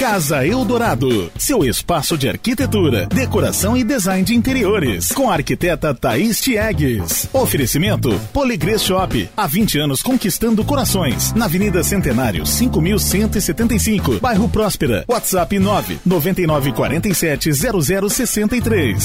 Casa Eldorado, seu espaço de arquitetura, decoração e design de interiores, com a arquiteta Thaís Tiegues. Oferecimento Poligrês Shop, há 20 anos conquistando corações, na Avenida Centenário, 5175, bairro Próspera. WhatsApp 9 9947 0063.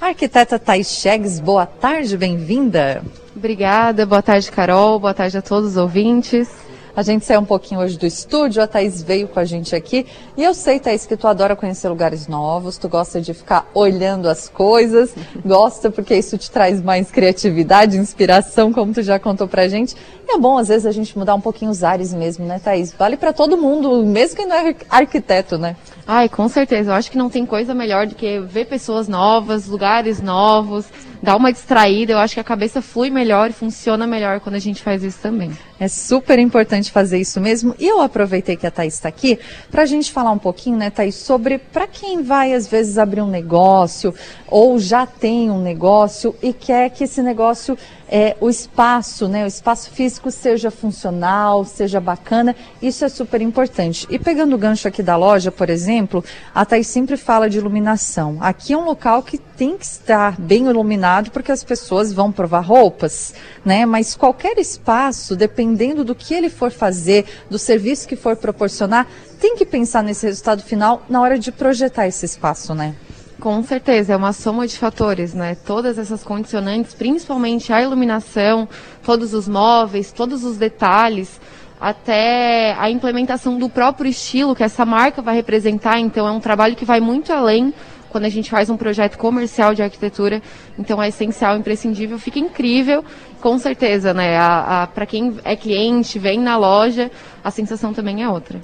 Arquiteta Thaís Chegues, boa tarde, bem-vinda. Obrigada, boa tarde, Carol, boa tarde a todos os ouvintes. A gente saiu um pouquinho hoje do estúdio, a Thaís veio com a gente aqui. E eu sei, Thaís, que tu adora conhecer lugares novos, tu gosta de ficar olhando as coisas, gosta porque isso te traz mais criatividade, inspiração, como tu já contou pra gente. E é bom, às vezes, a gente mudar um pouquinho os ares mesmo, né, Thaís? Vale para todo mundo, mesmo quem não é arquiteto, né? Ai, com certeza. Eu acho que não tem coisa melhor do que ver pessoas novas, lugares novos, dar uma distraída. Eu acho que a cabeça flui melhor e funciona melhor quando a gente faz isso também. É super importante fazer isso mesmo. E eu aproveitei que a Thaís está aqui para a gente falar um pouquinho, né, Thaís, sobre para quem vai às vezes abrir um negócio ou já tem um negócio e quer que esse negócio é, o espaço, né, o espaço físico seja funcional, seja bacana, isso é super importante. E pegando o gancho aqui da loja, por exemplo, a Thaís sempre fala de iluminação. Aqui é um local que tem que estar bem iluminado porque as pessoas vão provar roupas, né? Mas qualquer espaço, dependendo do que ele for fazer, do serviço que for proporcionar, tem que pensar nesse resultado final na hora de projetar esse espaço, né? Com certeza, é uma soma de fatores, né? Todas essas condicionantes, principalmente a iluminação, todos os móveis, todos os detalhes, até a implementação do próprio estilo que essa marca vai representar. Então, é um trabalho que vai muito além quando a gente faz um projeto comercial de arquitetura. Então, é essencial, imprescindível, fica incrível, com certeza, né? Para quem é cliente, vem na loja, a sensação também é outra.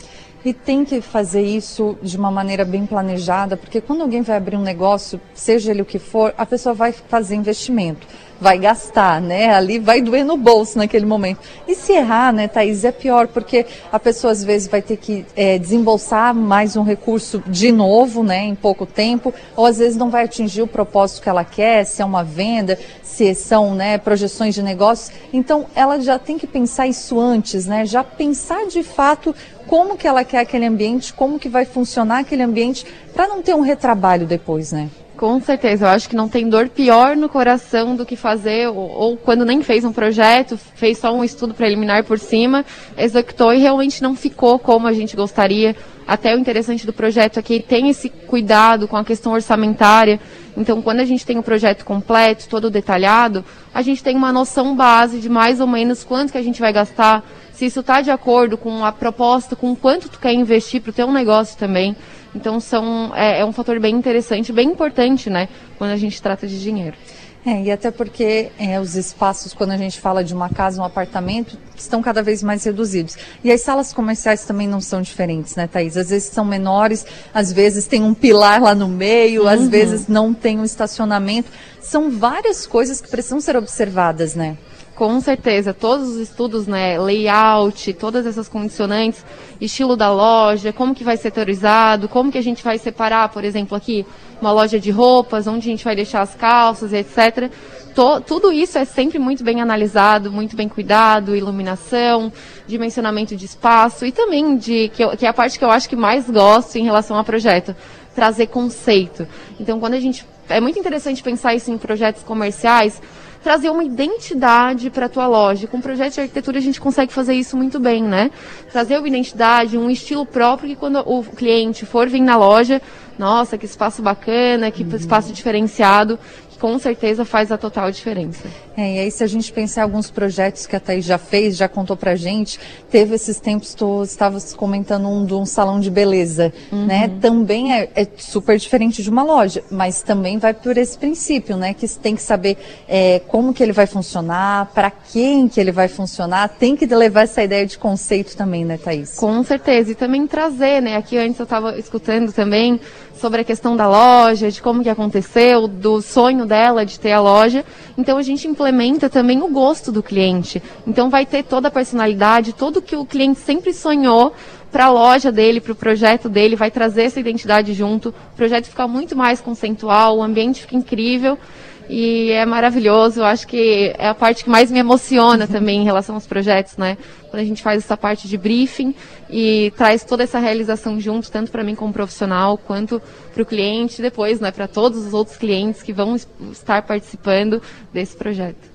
E tem que fazer isso de uma maneira bem planejada, porque quando alguém vai abrir um negócio, seja ele o que for, a pessoa vai fazer investimento, vai gastar, né? Ali vai doer no bolso naquele momento. E se errar, né, Thaís, é pior, porque a pessoa às vezes vai ter que é, desembolsar mais um recurso de novo, né, em pouco tempo, ou às vezes não vai atingir o propósito que ela quer, se é uma venda, se são né, projeções de negócios. Então, ela já tem que pensar isso antes, né? Já pensar de fato como que ela quer aquele ambiente, como que vai funcionar aquele ambiente, para não ter um retrabalho depois, né? Com certeza, eu acho que não tem dor pior no coração do que fazer, ou, ou quando nem fez um projeto, fez só um estudo preliminar por cima, executou e realmente não ficou como a gente gostaria. Até o interessante do projeto é que tem esse cuidado com a questão orçamentária. Então, quando a gente tem o projeto completo, todo detalhado, a gente tem uma noção base de mais ou menos quanto que a gente vai gastar, se isso está de acordo com a proposta, com quanto tu quer investir para o teu negócio também. Então são, é, é, um fator bem interessante, bem importante, né, quando a gente trata de dinheiro. É, e até porque é, os espaços, quando a gente fala de uma casa, um apartamento, estão cada vez mais reduzidos. E as salas comerciais também não são diferentes, né, Thaís? Às vezes são menores, às vezes tem um pilar lá no meio, uhum. às vezes não tem um estacionamento. São várias coisas que precisam ser observadas, né? Com certeza, todos os estudos, né, layout, todas essas condicionantes, estilo da loja, como que vai ser setorizado, como que a gente vai separar, por exemplo, aqui, uma loja de roupas, onde a gente vai deixar as calças, etc. To, tudo isso é sempre muito bem analisado, muito bem cuidado, iluminação, dimensionamento de espaço e também de, que, eu, que é a parte que eu acho que mais gosto em relação ao projeto, trazer conceito. Então, quando a gente, é muito interessante pensar isso em projetos comerciais, trazer uma identidade para a tua loja. Com o projeto de arquitetura a gente consegue fazer isso muito bem, né? Trazer uma identidade, um estilo próprio que quando o cliente for vir na loja, nossa, que espaço bacana, que uhum. espaço diferenciado, com certeza faz a total diferença. É, e aí se a gente pensar em alguns projetos que a Thaís já fez, já contou pra gente, teve esses tempos, tu estavas comentando um de um salão de beleza, uhum. né? Também é, é, super diferente de uma loja, mas também vai por esse princípio, né? Que tem que saber é, como que ele vai funcionar, para quem que ele vai funcionar, tem que levar essa ideia de conceito também, né, Thaís? Com certeza, e também trazer, né? Aqui antes eu estava escutando também sobre a questão da loja, de como que aconteceu, do sonho dela de ter a loja. Então a gente implementa também o gosto do cliente. Então vai ter toda a personalidade, tudo que o cliente sempre sonhou para a loja dele, para o projeto dele, vai trazer essa identidade junto. O projeto fica muito mais conceitual, o ambiente fica incrível. E é maravilhoso. Eu acho que é a parte que mais me emociona também em relação aos projetos, né? Quando a gente faz essa parte de briefing e traz toda essa realização junto, tanto para mim como profissional, quanto para o cliente, depois, né, para todos os outros clientes que vão estar participando desse projeto.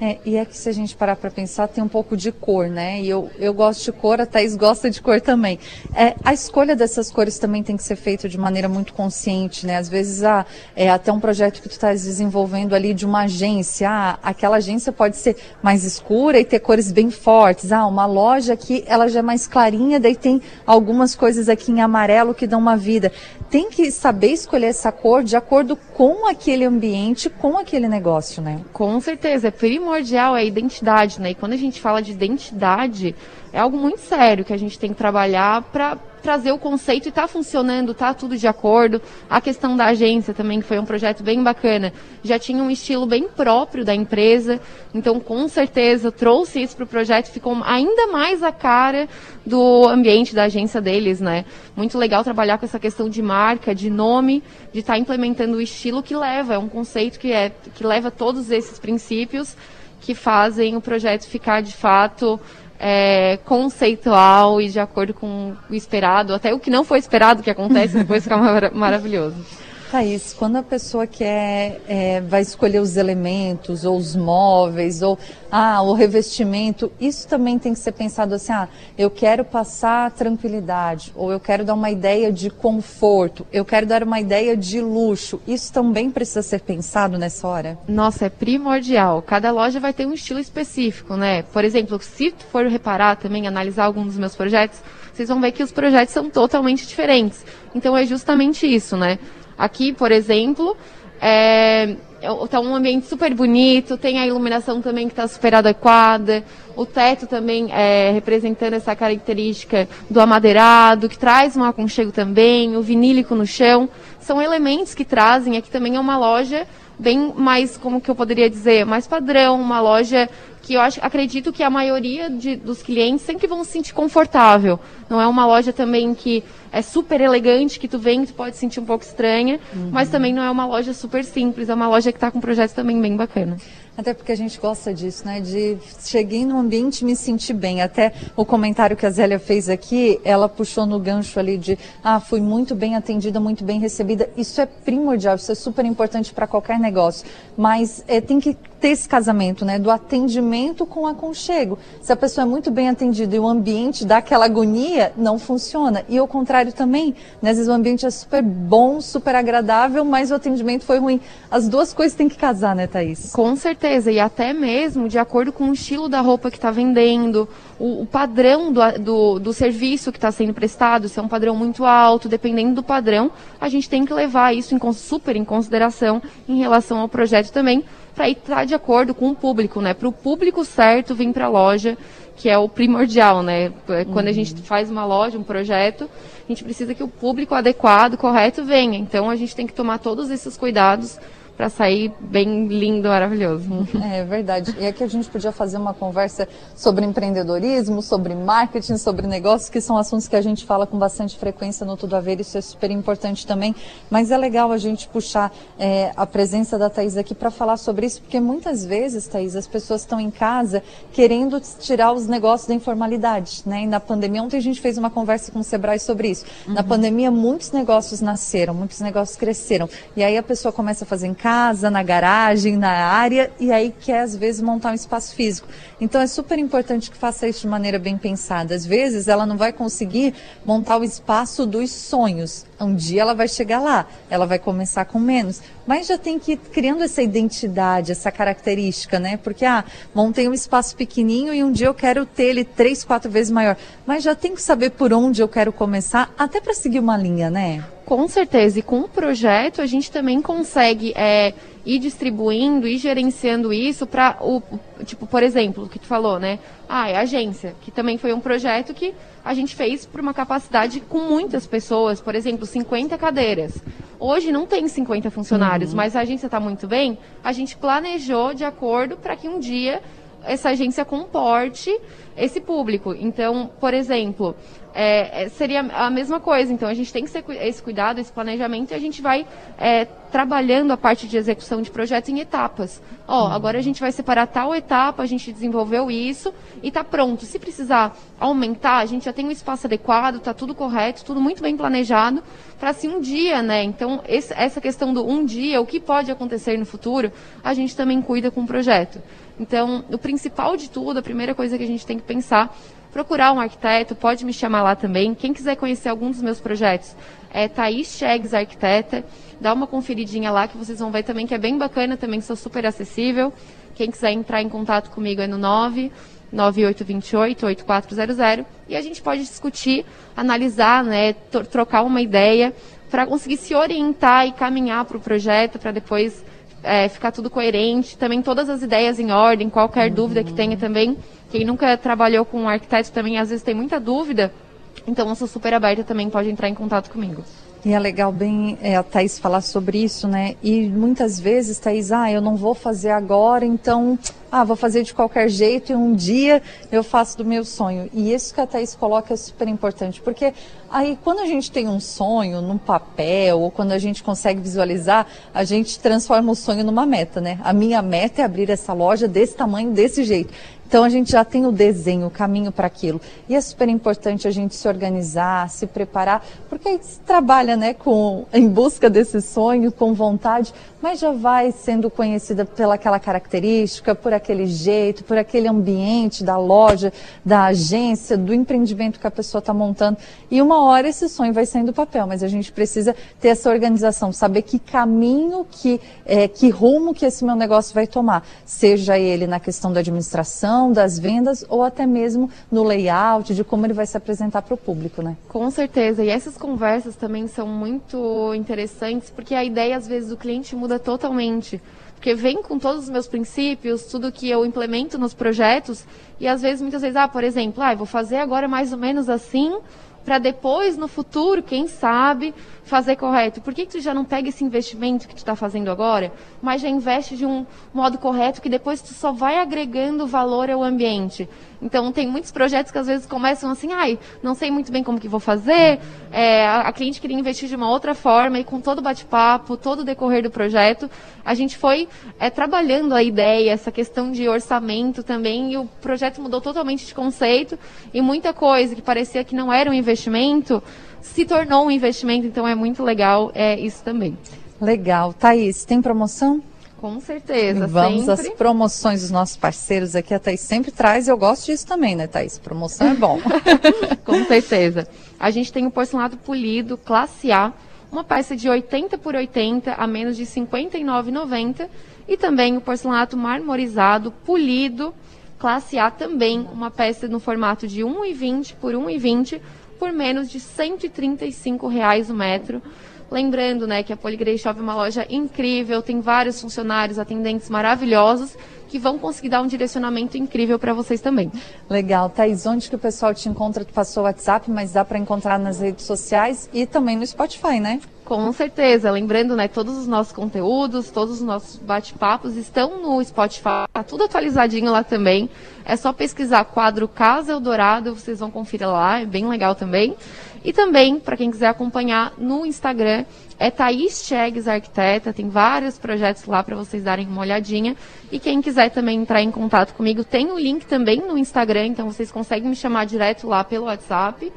É, e é que se a gente parar para pensar, tem um pouco de cor, né? E eu, eu gosto de cor, a Thaís gosta de cor também. É, a escolha dessas cores também tem que ser feita de maneira muito consciente, né? Às vezes, ah, é até um projeto que tu estás desenvolvendo ali de uma agência, ah, aquela agência pode ser mais escura e ter cores bem fortes. Ah, uma loja aqui, ela já é mais clarinha, daí tem algumas coisas aqui em amarelo que dão uma vida. Tem que saber escolher essa cor de acordo com aquele ambiente, com aquele negócio, né? Com certeza, é primo primordial é a identidade, né? E quando a gente fala de identidade, é algo muito sério que a gente tem que trabalhar para trazer o conceito e tá funcionando, tá tudo de acordo. A questão da agência também, que foi um projeto bem bacana, já tinha um estilo bem próprio da empresa, então com certeza trouxe isso para o projeto, ficou ainda mais a cara do ambiente da agência deles, né? Muito legal trabalhar com essa questão de marca, de nome, de estar tá implementando o estilo que leva, é um conceito que é que leva todos esses princípios que fazem o projeto ficar de fato é, conceitual e de acordo com o esperado, até o que não foi esperado que acontece depois fica mar maravilhoso. Thaís, quando a pessoa quer, é, vai escolher os elementos, ou os móveis, ou ah, o revestimento, isso também tem que ser pensado assim, ah, eu quero passar tranquilidade, ou eu quero dar uma ideia de conforto, eu quero dar uma ideia de luxo. Isso também precisa ser pensado nessa hora? Nossa, é primordial. Cada loja vai ter um estilo específico, né? Por exemplo, se for reparar também, analisar alguns dos meus projetos, vocês vão ver que os projetos são totalmente diferentes. Então é justamente isso, né? Aqui, por exemplo, é, tá um ambiente super bonito, tem a iluminação também que está super adequada, o teto também é, representando essa característica do amadeirado, que traz um aconchego também, o vinílico no chão, são elementos que trazem, aqui também é uma loja bem mais, como que eu poderia dizer, mais padrão, uma loja que eu acho, acredito que a maioria de, dos clientes sempre vão se sentir confortável. Não é uma loja também que é super elegante, que tu vem tu pode sentir um pouco estranha, uhum. mas também não é uma loja super simples, é uma loja que está com projetos também bem bacana. Até porque a gente gosta disso, né? De cheguei no ambiente e me sentir bem. Até o comentário que a Zélia fez aqui, ela puxou no gancho ali de, ah, fui muito bem atendida, muito bem recebida. Isso é primordial, isso é super importante para qualquer negócio. Mas é, tem que ter esse casamento, né? Do atendimento com aconchego. Se a pessoa é muito bem atendida e o ambiente dá aquela agonia, não funciona. E ao contrário também, né? Às vezes o ambiente é super bom, super agradável, mas o atendimento foi ruim. As duas coisas têm que casar, né, Thaís? Com certeza e até mesmo de acordo com o estilo da roupa que está vendendo, o, o padrão do, do, do, serviço que está sendo prestado, se é um padrão muito alto, dependendo do padrão, a gente tem que levar isso em, super em consideração em relação ao projeto também, para estar de acordo com o público, né? Para o público certo vir para a loja, que é o primordial, né? Quando uhum. a gente faz uma loja, um projeto, a gente precisa que o público adequado, correto, venha. Então a gente tem que tomar todos esses cuidados para sair bem lindo, maravilhoso. É verdade. E aqui a gente podia fazer uma conversa sobre empreendedorismo, sobre marketing, sobre negócios, que são assuntos que a gente fala com bastante frequência no Tudo a Ver, isso é super importante também. Mas é legal a gente puxar é, a presença da Thais aqui para falar sobre isso, porque muitas vezes, Thais, as pessoas estão em casa querendo tirar os negócios da informalidade. Né? E na pandemia, ontem a gente fez uma conversa com o Sebrae sobre isso. Uhum. Na pandemia, muitos negócios nasceram, muitos negócios cresceram. E aí a pessoa começa a fazer em casa casa, na garagem, na área, e aí quer às vezes montar um espaço físico. Então é super importante que faça isso de maneira bem pensada. Às vezes ela não vai conseguir montar o espaço dos sonhos. Um dia ela vai chegar lá, ela vai começar com menos, mas já tem que ir criando essa identidade, essa característica, né? Porque, ah, montei um espaço pequenininho e um dia eu quero ter ele três, quatro vezes maior. Mas já tem que saber por onde eu quero começar, até para seguir uma linha, né? Com certeza, e com o projeto a gente também consegue é, ir distribuindo e gerenciando isso para o, tipo, por exemplo, o que tu falou, né? Ah, é a agência, que também foi um projeto que a gente fez para uma capacidade com muitas pessoas, por exemplo, 50 cadeiras. Hoje não tem 50 funcionários, uhum. mas a agência está muito bem, a gente planejou de acordo para que um dia essa agência comporte esse público. Então, por exemplo, é, é, seria a mesma coisa. Então, a gente tem que ter esse cuidado, esse planejamento, e a gente vai é, trabalhando a parte de execução de projetos em etapas. Ó, uhum. agora a gente vai separar tal etapa, a gente desenvolveu isso e está pronto. Se precisar aumentar, a gente já tem um espaço adequado, está tudo correto, tudo muito bem planejado, para assim um dia, né? Então, esse, essa questão do um dia, o que pode acontecer no futuro, a gente também cuida com o projeto. Então, o principal de tudo, a primeira coisa que a gente tem que pensar procurar um arquiteto, pode me chamar lá também. Quem quiser conhecer algum dos meus projetos, é Thaís Chegues Arquiteta. Dá uma conferidinha lá que vocês vão ver também que é bem bacana, também sou super acessível. Quem quiser entrar em contato comigo é no 9 9828 8400 e a gente pode discutir, analisar, né, trocar uma ideia para conseguir se orientar e caminhar para o projeto para depois é, ficar tudo coerente, também todas as ideias em ordem, qualquer uhum. dúvida que tenha também. Quem nunca trabalhou com um arquiteto também às vezes tem muita dúvida, então eu sou super aberta também, pode entrar em contato comigo. E é legal bem é, a Thaís falar sobre isso, né? E muitas vezes, Thaís, ah, eu não vou fazer agora, então, ah, vou fazer de qualquer jeito e um dia eu faço do meu sonho. E isso que a Thaís coloca é super importante, porque aí quando a gente tem um sonho num papel ou quando a gente consegue visualizar, a gente transforma o sonho numa meta, né? A minha meta é abrir essa loja desse tamanho, desse jeito. Então a gente já tem o desenho, o caminho para aquilo. E é super importante a gente se organizar, se preparar, porque aí se trabalha, né, com em busca desse sonho, com vontade, mas já vai sendo conhecida pela aquela característica, por aquele jeito, por aquele ambiente da loja, da agência, do empreendimento que a pessoa está montando. E uma hora esse sonho vai saindo do papel, mas a gente precisa ter essa organização, saber que caminho, que, é, que rumo que esse meu negócio vai tomar, seja ele na questão da administração das vendas ou até mesmo no layout, de como ele vai se apresentar para o público, né? Com certeza. E essas conversas também são muito interessantes, porque a ideia, às vezes, do cliente muda totalmente. Porque vem com todos os meus princípios, tudo que eu implemento nos projetos, e às vezes, muitas vezes, ah, por exemplo, ah, vou fazer agora mais ou menos assim, para depois, no futuro, quem sabe, fazer correto. Por que, que tu já não pega esse investimento que tu está fazendo agora, mas já investe de um modo correto que depois tu só vai agregando valor ao ambiente? Então, tem muitos projetos que às vezes começam assim, ai, não sei muito bem como que vou fazer, é, a, cliente queria investir de uma outra forma e com todo o bate-papo, todo o decorrer do projeto, a gente foi é, trabalhando a ideia, essa questão de orçamento também, e o projeto mudou totalmente de conceito e muita coisa que parecia que não era um investimento, se tornou um investimento, então é muito legal é, isso também. Legal. Thaís, tem promoção? Com certeza. Vamos sempre. às promoções dos nossos parceiros aqui. A Thaís sempre traz. Eu gosto disso também, né, Thaís? Promoção é bom. Com certeza. A gente tem o porcelanato polido, classe A, uma peça de 80 por 80 a menos de R$ 59,90. E também o porcelanato marmorizado, polido, classe A também, uma peça no formato de 1,20 por 1,20 por menos de 135 reais o metro. Lembrando, né, que a Poligrey Shop é uma loja incrível, tem vários funcionários, atendentes maravilhosos que vão conseguir dar um direcionamento incrível para vocês também. Legal, Thaís, onde que o pessoal te encontra? Tu passou o WhatsApp, mas dá para encontrar nas redes sociais e também no Spotify, né? Com certeza. Lembrando, né, todos os nossos conteúdos, todos os nossos bate-papos estão no Spotify. Tá tudo atualizadinho lá também. É só pesquisar quadro Casa Eldorado, vocês vão conferir lá, é bem legal também. E também, para quem quiser acompanhar no Instagram, é Thaís Chegues Arquiteta, tem vários projetos lá para vocês darem uma olhadinha. E quem quiser também entrar em contato comigo, tem o link também no Instagram, então vocês conseguem me chamar direto lá pelo WhatsApp.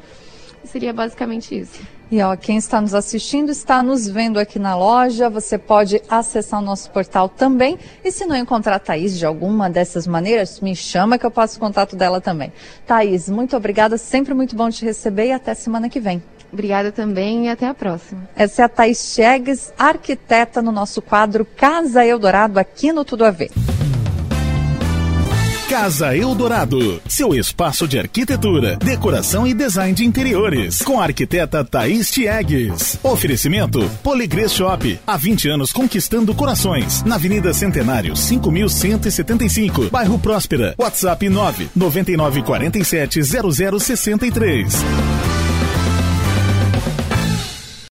Seria basicamente isso. E ó, quem está nos assistindo está nos vendo aqui na loja. Você pode acessar o nosso portal também. E se não encontrar a Thaís de alguma dessas maneiras, me chama que eu passo o contato dela também. Thaís, muito obrigada. Sempre muito bom te receber e até semana que vem. Obrigada também e até a próxima. Essa é a Thaís Chegues, arquiteta no nosso quadro Casa Eldorado aqui no Tudo a Ver. Casa Eldorado, seu espaço de arquitetura, decoração e design de interiores, com a arquiteta Thaís Tiegues. Oferecimento Poligrês Shop, há 20 anos conquistando corações, na Avenida Centenário, 5175, bairro Próspera. WhatsApp 9 9947 0063.